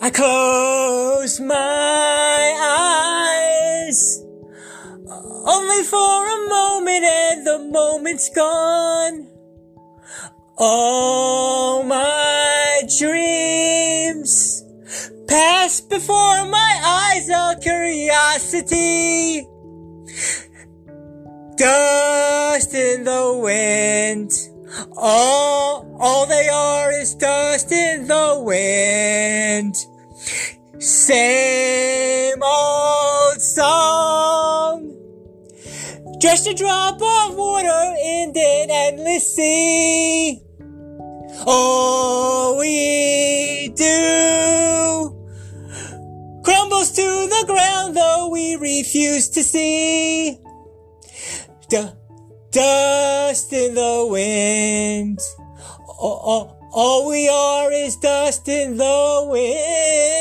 I close my eyes only for a moment and the moment's gone. All my dreams pass before my eyes of curiosity. Dust in the wind. All, all they are is dust in the wind. Same old song. Just a drop of water in an endless sea. All we do crumbles to the ground though we refuse to see. D- dust in the wind. All, all, all we are is dust in the wind.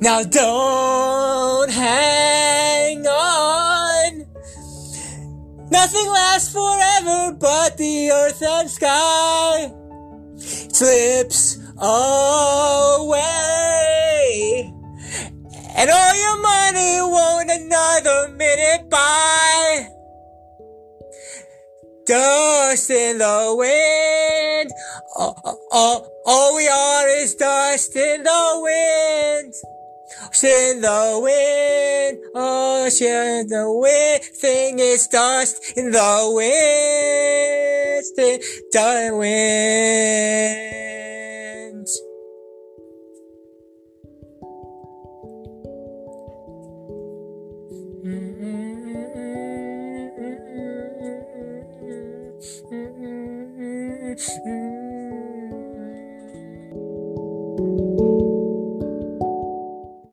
Now don't hang on. Nothing lasts forever but the earth and sky. Slips away. And all your money won't another minute buy. Dust in the wind. All, all, all we are is dust in the wind. In the wind, oh, in the wind, thing is dust in the wind, in the wind. Mm-hmm. mm-hmm. mm-hmm. mm-hmm.